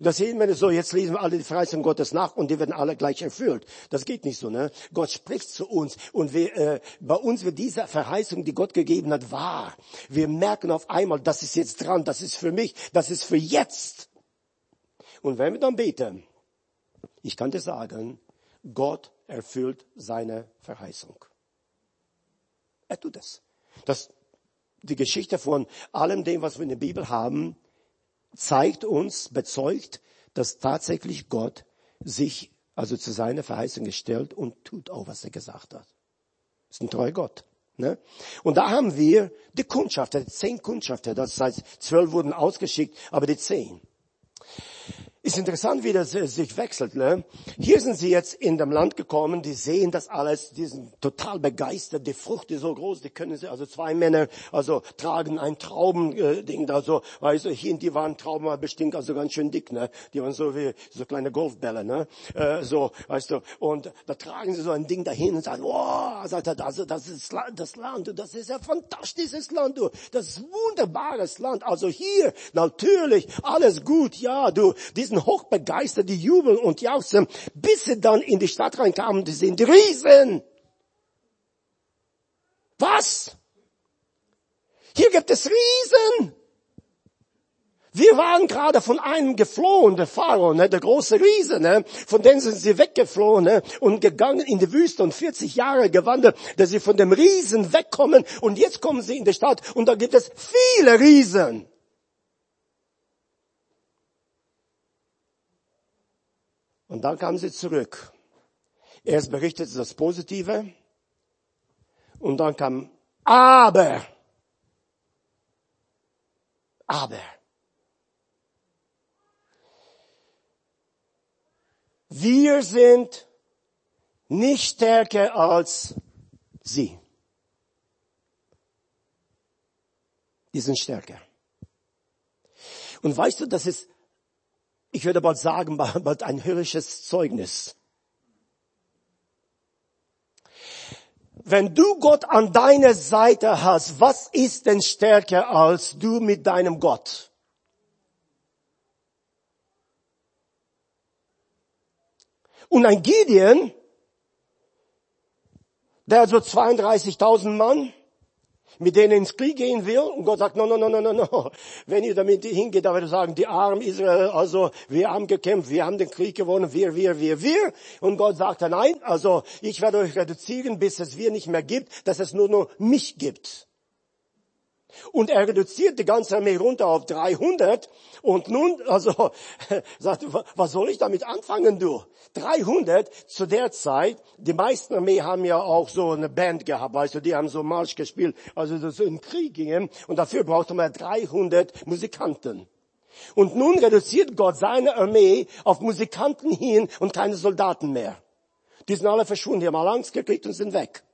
Speaker 1: das sehen wir so, jetzt lesen wir alle die Verheißung Gottes nach und die werden alle gleich erfüllt. Das geht nicht so, ne? Gott spricht zu uns und wir, äh, bei uns wird diese Verheißung, die Gott gegeben hat, wahr. Wir merken auf einmal, das ist jetzt dran, das ist für mich, das ist für jetzt. Und wenn wir dann beten, ich kann dir sagen, Gott erfüllt seine Verheißung. Er tut es. Das, die Geschichte von allem dem, was wir in der Bibel haben, zeigt uns, bezeugt, dass tatsächlich Gott sich also zu seiner Verheißung gestellt und tut auch, was er gesagt hat. Ist ein treuer Gott. Ne? Und da haben wir die Kundschafter, die zehn Kundschafter, das heißt, zwölf wurden ausgeschickt, aber die zehn. Ist interessant, wie das sich wechselt. Ne? Hier sind sie jetzt in dem Land gekommen, die sehen das alles, die sind total begeistert, die Frucht ist so groß, die können sie, also zwei Männer, also tragen ein Traubending da so, du, hier, die waren Trauben bestimmt also ganz schön dick, ne? Die waren so wie so kleine Golfbälle, ne? Äh, so, weißt du, und da tragen sie so ein Ding dahin und sagen, wow, sagt er, also das ist das Land, das ist ein fantastisches Land, du, das ist ein wunderbares Land. Also hier, natürlich, alles gut, ja, du, diesen Christen hochbegeistert, die jubeln und jauchzen, bis sie dann in die Stadt reinkamen, die sind Riesen. Was? Hier gibt es Riesen. Wir waren gerade von einem geflohen, der Pharao, ne, der große Riese, ne, von denen sind sie weggeflohen ne, und gegangen in die Wüste und 40 Jahre gewandert, dass sie von dem Riesen wegkommen und jetzt kommen sie in die Stadt und da gibt es viele Riesen. Und dann kamen sie zurück. Erst berichtete das Positive und dann kam aber. Aber. Wir sind nicht stärker als sie. Die sind stärker. Und weißt du, das ist ich würde bald sagen, bald ein hörisches Zeugnis. Wenn du Gott an deiner Seite hast, was ist denn stärker als du mit deinem Gott? Und ein Gideon, der hat so 32.000 Mann, mit denen ins Krieg gehen will. Und Gott sagt, no, no, no, no, no, no. Wenn ihr damit hingeht, dann wird er sagen, die armen Israel, also wir haben gekämpft, wir haben den Krieg gewonnen, wir, wir, wir, wir. Und Gott sagt, nein, also ich werde euch reduzieren, bis es wir nicht mehr gibt, dass es nur noch mich gibt. Und er reduziert die ganze Armee runter auf 300. Und nun, also, sagt, was soll ich damit anfangen, du? 300 zu der Zeit, die meisten Armee haben ja auch so eine Band gehabt, weißt du, die haben so Marsch gespielt, also so in Krieg gingen. Und dafür brauchte man 300 Musikanten. Und nun reduziert Gott seine Armee auf Musikanten hin und keine Soldaten mehr. Die sind alle verschwunden, die haben alle Angst gekriegt und sind weg.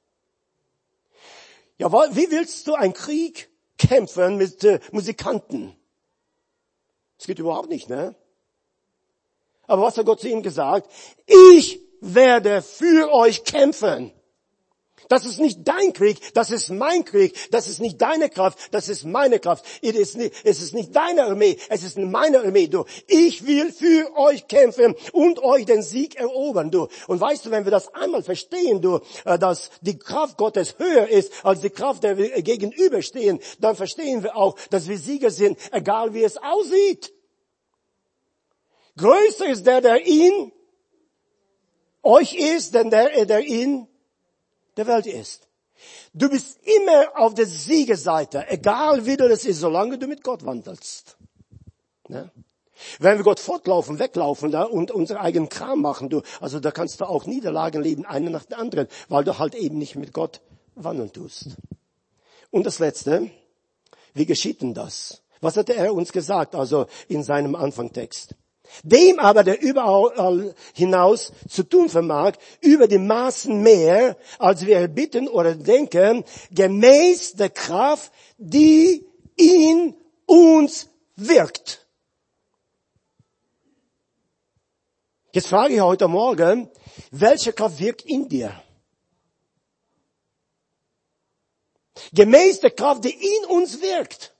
Speaker 1: Ja, wie willst du einen Krieg kämpfen mit äh, Musikanten. Das geht überhaupt nicht, ne? Aber was hat Gott zu ihm gesagt? Ich werde für euch kämpfen. Das ist nicht dein Krieg, das ist mein Krieg. Das ist nicht deine Kraft, das ist meine Kraft. Es ist nicht, deine Armee, es ist meine Armee, du. Ich will für euch kämpfen und euch den Sieg erobern, du. Und weißt du, wenn wir das einmal verstehen, du, äh, dass die Kraft Gottes höher ist als die Kraft, der wir gegenüberstehen, dann verstehen wir auch, dass wir Sieger sind, egal wie es aussieht. Größer ist der, der in euch ist, denn der, der in der Welt ist. Du bist immer auf der Siegerseite, egal wie du das ist, solange du mit Gott wandelst. Ne? Wenn wir Gott fortlaufen, weglaufen da und unseren eigenen Kram machen, du, also da kannst du auch Niederlagen leben, eine nach der anderen, weil du halt eben nicht mit Gott wandeln tust. Und das Letzte, wie geschieht denn das? Was hat er uns gesagt, also in seinem Anfangtext? Dem aber, der überall hinaus zu tun vermag, über die Maßen mehr, als wir bitten oder denken, gemäß der Kraft, die in uns wirkt. Jetzt frage ich heute Morgen, welche Kraft wirkt in dir? Gemäß der Kraft, die in uns wirkt.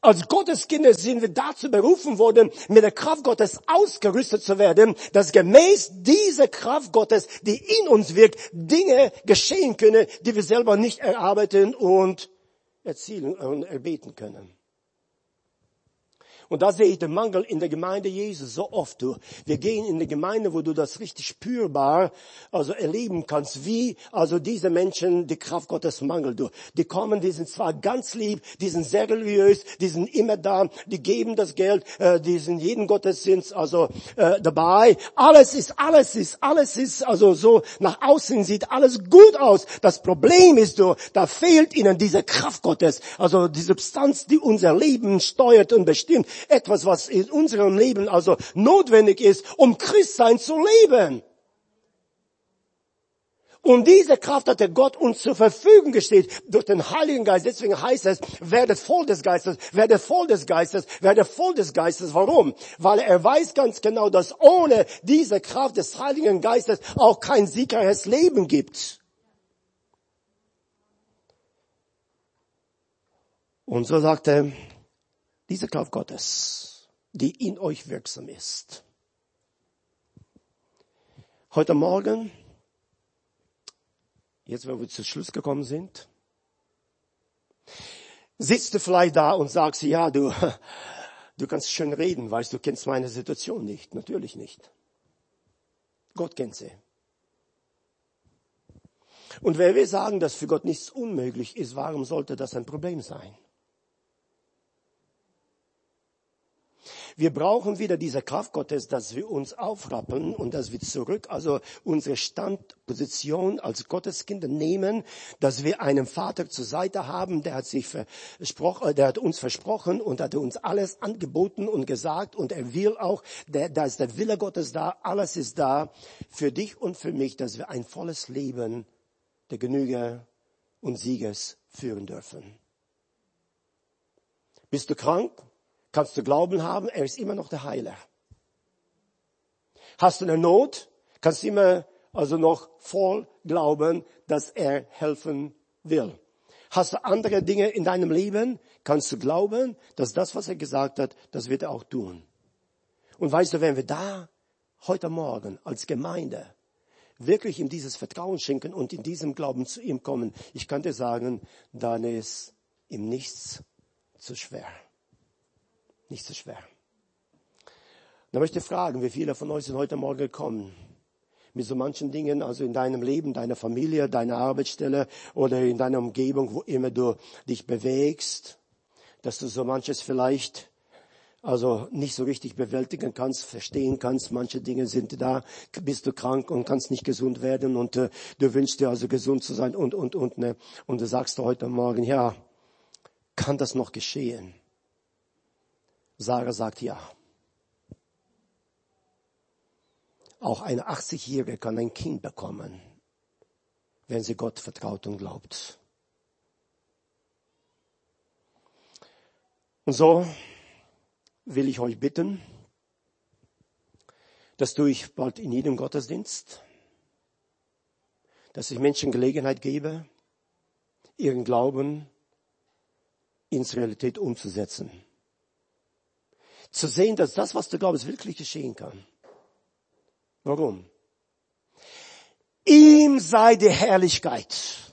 Speaker 1: Als Gotteskinder sind wir dazu berufen worden, mit der Kraft Gottes ausgerüstet zu werden, dass gemäß dieser Kraft Gottes, die in uns wirkt, Dinge geschehen können, die wir selber nicht erarbeiten und erzielen und erbeten können. Und da sehe ich den Mangel in der Gemeinde Jesus so oft. Du. Wir gehen in die Gemeinde, wo du das richtig spürbar also erleben kannst, wie also diese Menschen die Kraft Gottes mangeln. Du. Die kommen, die sind zwar ganz lieb, die sind sehr religiös, die sind immer da, die geben das Geld, äh, die sind jeden Gottesdienst also äh, dabei. Alles ist, alles ist, alles ist also so nach außen sieht alles gut aus. Das Problem ist, du, da fehlt ihnen diese Kraft Gottes, also die Substanz, die unser Leben steuert und bestimmt etwas, was in unserem Leben also notwendig ist, um Christsein zu leben. Und diese Kraft hat der Gott uns zur Verfügung gestellt durch den Heiligen Geist. Deswegen heißt es, werdet voll des Geistes, werdet voll des Geistes, werdet voll des Geistes. Warum? Weil er weiß ganz genau, dass ohne diese Kraft des Heiligen Geistes auch kein sicheres Leben gibt. Und so sagt er, diese Kraft Gottes, die in euch wirksam ist. Heute Morgen, jetzt wenn wir zu Schluss gekommen sind, sitzt du vielleicht da und sagst, ja, du, du kannst schön reden, weißt du, kennst meine Situation nicht. Natürlich nicht. Gott kennt sie. Und wer will sagen, dass für Gott nichts unmöglich ist, warum sollte das ein Problem sein? Wir brauchen wieder diese Kraft Gottes, dass wir uns aufrappeln und dass wir zurück, also unsere Standposition als Gotteskinder nehmen, dass wir einen Vater zur Seite haben, der hat sich versprochen, äh, der hat uns versprochen und hat uns alles angeboten und gesagt und er will auch, der, da ist der Wille Gottes da, alles ist da für dich und für mich, dass wir ein volles Leben der Genüge und Sieges führen dürfen. Bist du krank? Kannst du Glauben haben, er ist immer noch der Heiler. Hast du eine Not, kannst du immer also noch voll glauben, dass er helfen will. Hast du andere Dinge in deinem Leben, kannst du glauben, dass das, was er gesagt hat, das wird er auch tun. Und weißt du, wenn wir da heute Morgen als Gemeinde wirklich ihm dieses Vertrauen schenken und in diesem Glauben zu ihm kommen, ich kann dir sagen, dann ist ihm nichts zu schwer nicht so schwer. Da möchte ich fragen, wie viele von euch sind heute Morgen gekommen? Mit so manchen Dingen, also in deinem Leben, deiner Familie, deiner Arbeitsstelle oder in deiner Umgebung, wo immer du dich bewegst, dass du so manches vielleicht also nicht so richtig bewältigen kannst, verstehen kannst. Manche Dinge sind da, bist du krank und kannst nicht gesund werden und äh, du wünschst dir also gesund zu sein und, und, und, ne. Und du sagst heute Morgen, ja, kann das noch geschehen? Sarah sagt ja. Auch eine 80-Jährige kann ein Kind bekommen, wenn sie Gott vertraut und glaubt. Und so will ich euch bitten, dass durch bald in jedem Gottesdienst, dass ich Menschen Gelegenheit gebe, ihren Glauben ins Realität umzusetzen zu sehen, dass das, was du glaubst, wirklich geschehen kann. Warum? Ihm sei die Herrlichkeit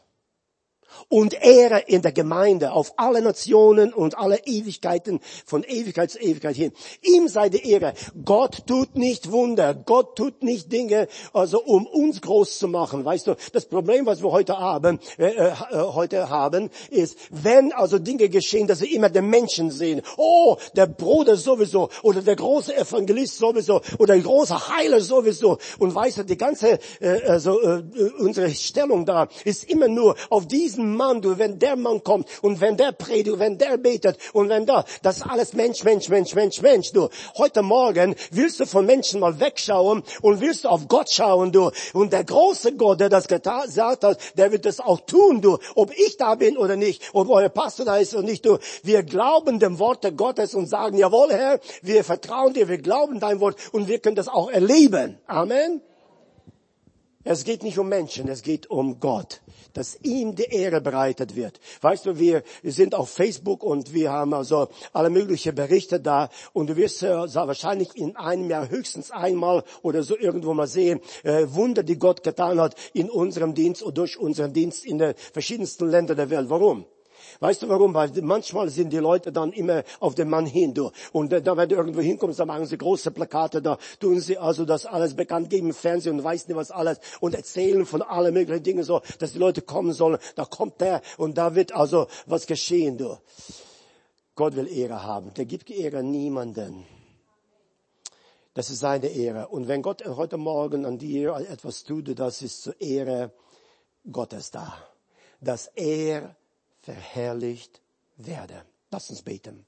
Speaker 1: und Ehre in der Gemeinde auf alle Nationen und alle Ewigkeiten von Ewigkeit zu Ewigkeit hin. Ihm sei die Ehre. Gott tut nicht Wunder. Gott tut nicht Dinge, also um uns groß zu machen. Weißt du, das Problem, was wir heute haben, äh, äh, heute haben, ist, wenn also Dinge geschehen, dass wir immer den Menschen sehen. Oh, der Bruder sowieso oder der große Evangelist sowieso oder der große Heiler sowieso. Und weißt du, die ganze, äh, also äh, unsere Stellung da ist immer nur auf diesen Mann, du, wenn der Mann kommt und wenn der predigt, wenn der betet und wenn da, das ist alles Mensch, Mensch, Mensch, Mensch, Mensch, du. Heute Morgen willst du von Menschen mal wegschauen und willst du auf Gott schauen, du. Und der große Gott, der das gesagt hat, der wird das auch tun, du. Ob ich da bin oder nicht, ob euer Pastor da ist oder nicht, du. Wir glauben dem Worte Gottes und sagen, jawohl, Herr, wir vertrauen dir, wir glauben dein Wort und wir können das auch erleben. Amen. Es geht nicht um Menschen, es geht um Gott, dass ihm die Ehre bereitet wird. Weißt du, wir sind auf Facebook und wir haben also alle möglichen Berichte da und du wirst äh, wahrscheinlich in einem Jahr höchstens einmal oder so irgendwo mal sehen, äh, Wunder, die Gott getan hat in unserem Dienst und durch unseren Dienst in den verschiedensten Ländern der Welt. Warum? Weißt du warum? Weil manchmal sind die Leute dann immer auf den Mann hin, du. Und da, wenn du irgendwo hinkommst, dann machen sie große Plakate, da tun sie also das alles bekannt geben Fernsehen und weiß nicht was alles und erzählen von allen möglichen Dingen so, dass die Leute kommen sollen. Da kommt der und da wird also was geschehen, du. Gott will Ehre haben. Der gibt Ehre niemanden. Das ist seine Ehre. Und wenn Gott heute Morgen an dir etwas tut, das ist zur Ehre Gottes da. Dass er verherrlicht werde. Lass uns beten.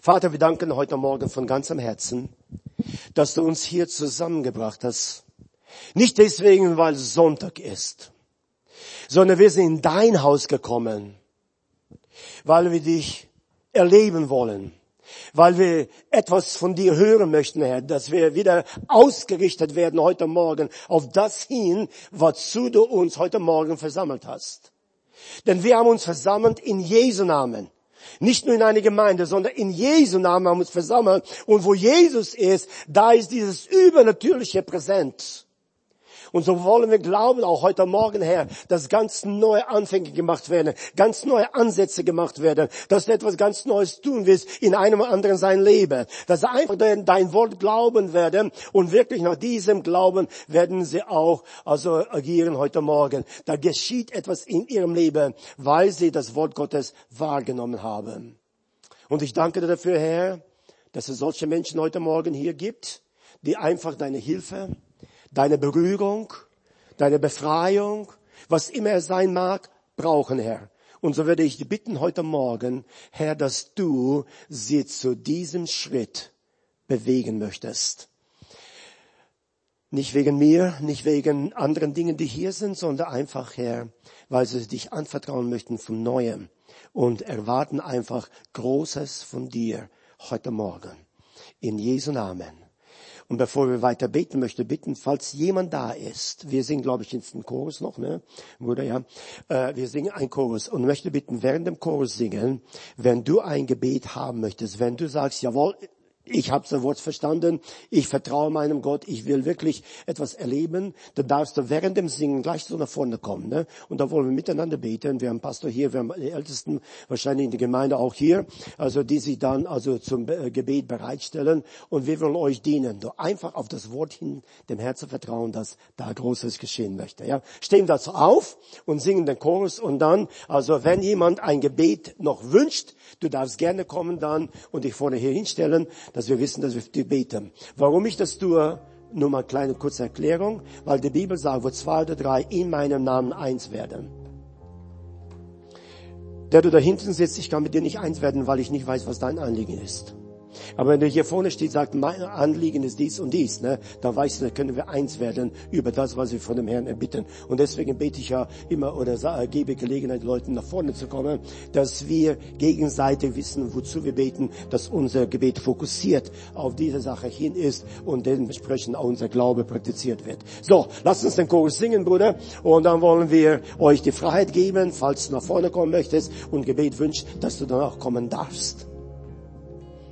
Speaker 1: Vater, wir danken heute Morgen von ganzem Herzen, dass du uns hier zusammengebracht hast. Nicht deswegen, weil Sonntag ist, sondern wir sind in dein Haus gekommen, weil wir dich erleben wollen, weil wir etwas von dir hören möchten, Herr, dass wir wieder ausgerichtet werden heute Morgen auf das hin, wozu du uns heute Morgen versammelt hast. Denn wir haben uns versammelt in Jesu Namen. Nicht nur in einer Gemeinde, sondern in Jesu Namen haben wir uns versammelt. Und wo Jesus ist, da ist dieses übernatürliche Präsent. Und so wollen wir glauben, auch heute Morgen, Herr, dass ganz neue Anfänge gemacht werden, ganz neue Ansätze gemacht werden, dass du etwas ganz Neues tun wirst in einem anderen sein Leben. Dass einfach dein Wort glauben werden und wirklich nach diesem Glauben werden sie auch also agieren heute Morgen. Da geschieht etwas in ihrem Leben, weil sie das Wort Gottes wahrgenommen haben. Und ich danke dir dafür, Herr, dass es solche Menschen heute Morgen hier gibt, die einfach deine Hilfe, deine Berührung, deine Befreiung, was immer es sein mag, brauchen, Herr. Und so würde ich dich bitten heute Morgen, Herr, dass du sie zu diesem Schritt bewegen möchtest. Nicht wegen mir, nicht wegen anderen Dingen, die hier sind, sondern einfach, Herr, weil sie dich anvertrauen möchten von Neuem und erwarten einfach Großes von dir heute Morgen. In Jesu Namen. Und bevor wir weiter beten, möchte bitten, falls jemand da ist, wir singen, glaube ich, jetzt einen Chorus noch, ne? Bruder, ja. Äh, wir singen einen Chorus und möchte bitten, während dem Chorus singen, wenn du ein Gebet haben möchtest, wenn du sagst, jawohl, ich habe das Wort verstanden, ich vertraue meinem Gott, ich will wirklich etwas erleben, dann darfst du während dem Singen gleich so nach vorne kommen. Ne? Und da wollen wir miteinander beten. Wir haben Pastor hier, wir haben die Ältesten wahrscheinlich in der Gemeinde auch hier, also die sich dann also zum äh, Gebet bereitstellen und wir wollen euch dienen. Nur einfach auf das Wort hin dem Herzen vertrauen, dass da Großes geschehen möchte. Ja? Stehen dazu auf und singen den Chorus und dann, also wenn jemand ein Gebet noch wünscht, du darfst gerne kommen dann und dich vorne hier hinstellen dass wir wissen, dass wir beten. Warum ich das tue, nur mal eine kleine kurze Erklärung, weil die Bibel sagt, wo zwei oder drei in meinem Namen eins werden. Der du da hinten sitzt, ich kann mit dir nicht eins werden, weil ich nicht weiß, was dein Anliegen ist. Aber wenn du hier vorne stehst, sagt, mein Anliegen ist dies und dies, ne, dann weißt du, da können wir eins werden über das, was wir von dem Herrn erbitten. Und deswegen bete ich ja immer oder sage, gebe Gelegenheit, Leuten nach vorne zu kommen, dass wir gegenseitig wissen, wozu wir beten, dass unser Gebet fokussiert auf diese Sache hin ist und dementsprechend auch unser Glaube praktiziert wird. So, lass uns den Chorus singen, Bruder, und dann wollen wir euch die Freiheit geben, falls du nach vorne kommen möchtest und Gebet wünscht, dass du dann auch kommen darfst.